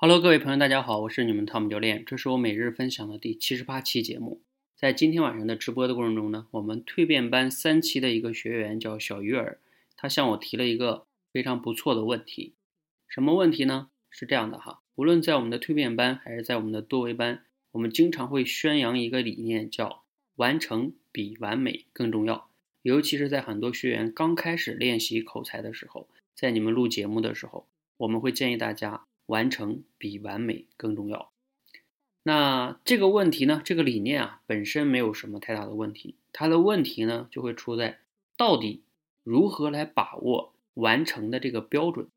Hello，各位朋友，大家好，我是你们汤姆教练，这是我每日分享的第七十八期节目。在今天晚上的直播的过程中呢，我们蜕变班三期的一个学员叫小鱼儿，他向我提了一个非常不错的问题。什么问题呢？是这样的哈，无论在我们的蜕变班还是在我们的多维班，我们经常会宣扬一个理念，叫完成比完美更重要。尤其是在很多学员刚开始练习口才的时候，在你们录节目的时候，我们会建议大家。完成比完美更重要。那这个问题呢？这个理念啊，本身没有什么太大的问题。它的问题呢，就会出在到底如何来把握完成的这个标准。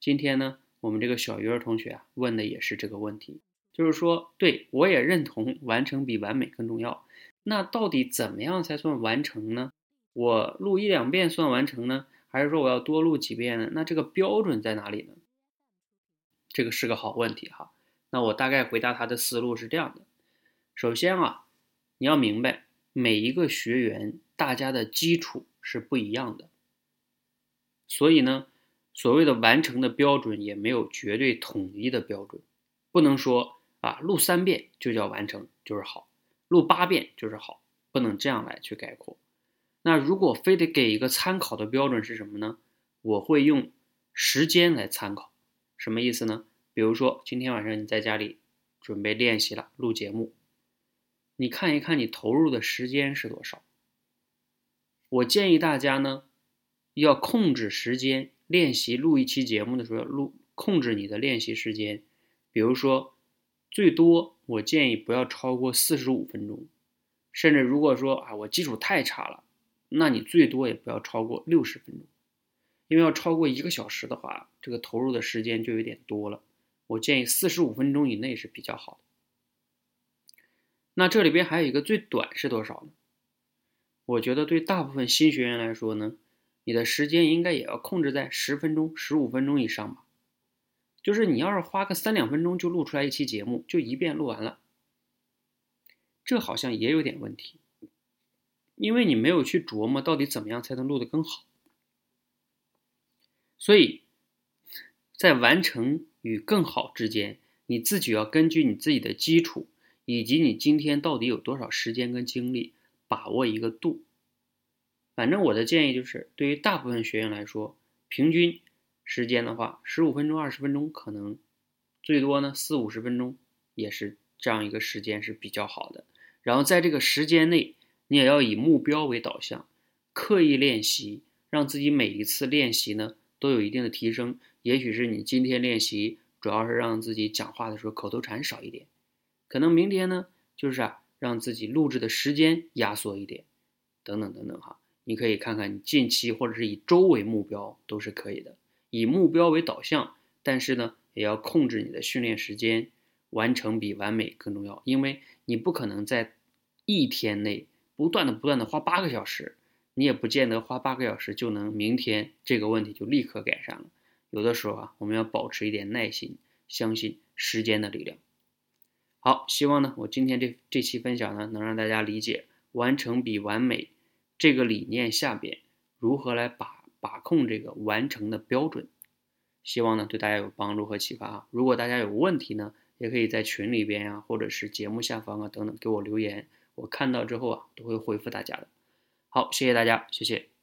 今天呢，我们这个小鱼儿同学啊，问的也是这个问题，就是说，对我也认同完成比完美更重要。那到底怎么样才算完成呢？我录一两遍算完成呢，还是说我要多录几遍呢？那这个标准在哪里呢？这个是个好问题哈，那我大概回答他的思路是这样的：首先啊，你要明白每一个学员大家的基础是不一样的，所以呢，所谓的完成的标准也没有绝对统一的标准，不能说啊录三遍就叫完成就是好，录八遍就是好，不能这样来去概括。那如果非得给一个参考的标准是什么呢？我会用时间来参考。什么意思呢？比如说今天晚上你在家里准备练习了，录节目，你看一看你投入的时间是多少。我建议大家呢，要控制时间练习录一期节目的时候，录控制你的练习时间。比如说，最多我建议不要超过四十五分钟，甚至如果说啊我基础太差了，那你最多也不要超过六十分钟。因为要超过一个小时的话，这个投入的时间就有点多了。我建议四十五分钟以内是比较好的。那这里边还有一个最短是多少呢？我觉得对大部分新学员来说呢，你的时间应该也要控制在十分钟、十五分钟以上吧。就是你要是花个三两分钟就录出来一期节目，就一遍录完了，这好像也有点问题，因为你没有去琢磨到底怎么样才能录得更好。所以，在完成与更好之间，你自己要根据你自己的基础，以及你今天到底有多少时间跟精力，把握一个度。反正我的建议就是，对于大部分学员来说，平均时间的话，十五分钟、二十分钟，可能最多呢四五十分钟，也是这样一个时间是比较好的。然后在这个时间内，你也要以目标为导向，刻意练习，让自己每一次练习呢。都有一定的提升，也许是你今天练习主要是让自己讲话的时候口头禅少一点，可能明天呢就是啊让自己录制的时间压缩一点，等等等等哈，你可以看看你近期或者是以周为目标都是可以的，以目标为导向，但是呢也要控制你的训练时间，完成比完美更重要，因为你不可能在一天内不断的不断的花八个小时。你也不见得花八个小时就能明天这个问题就立刻改善了。有的时候啊，我们要保持一点耐心，相信时间的力量。好，希望呢，我今天这这期分享呢，能让大家理解完成比完美这个理念下边如何来把把控这个完成的标准。希望呢，对大家有帮助和启发啊。如果大家有问题呢，也可以在群里边呀，或者是节目下方啊等等给我留言，我看到之后啊，都会回复大家的。好，谢谢大家，谢谢。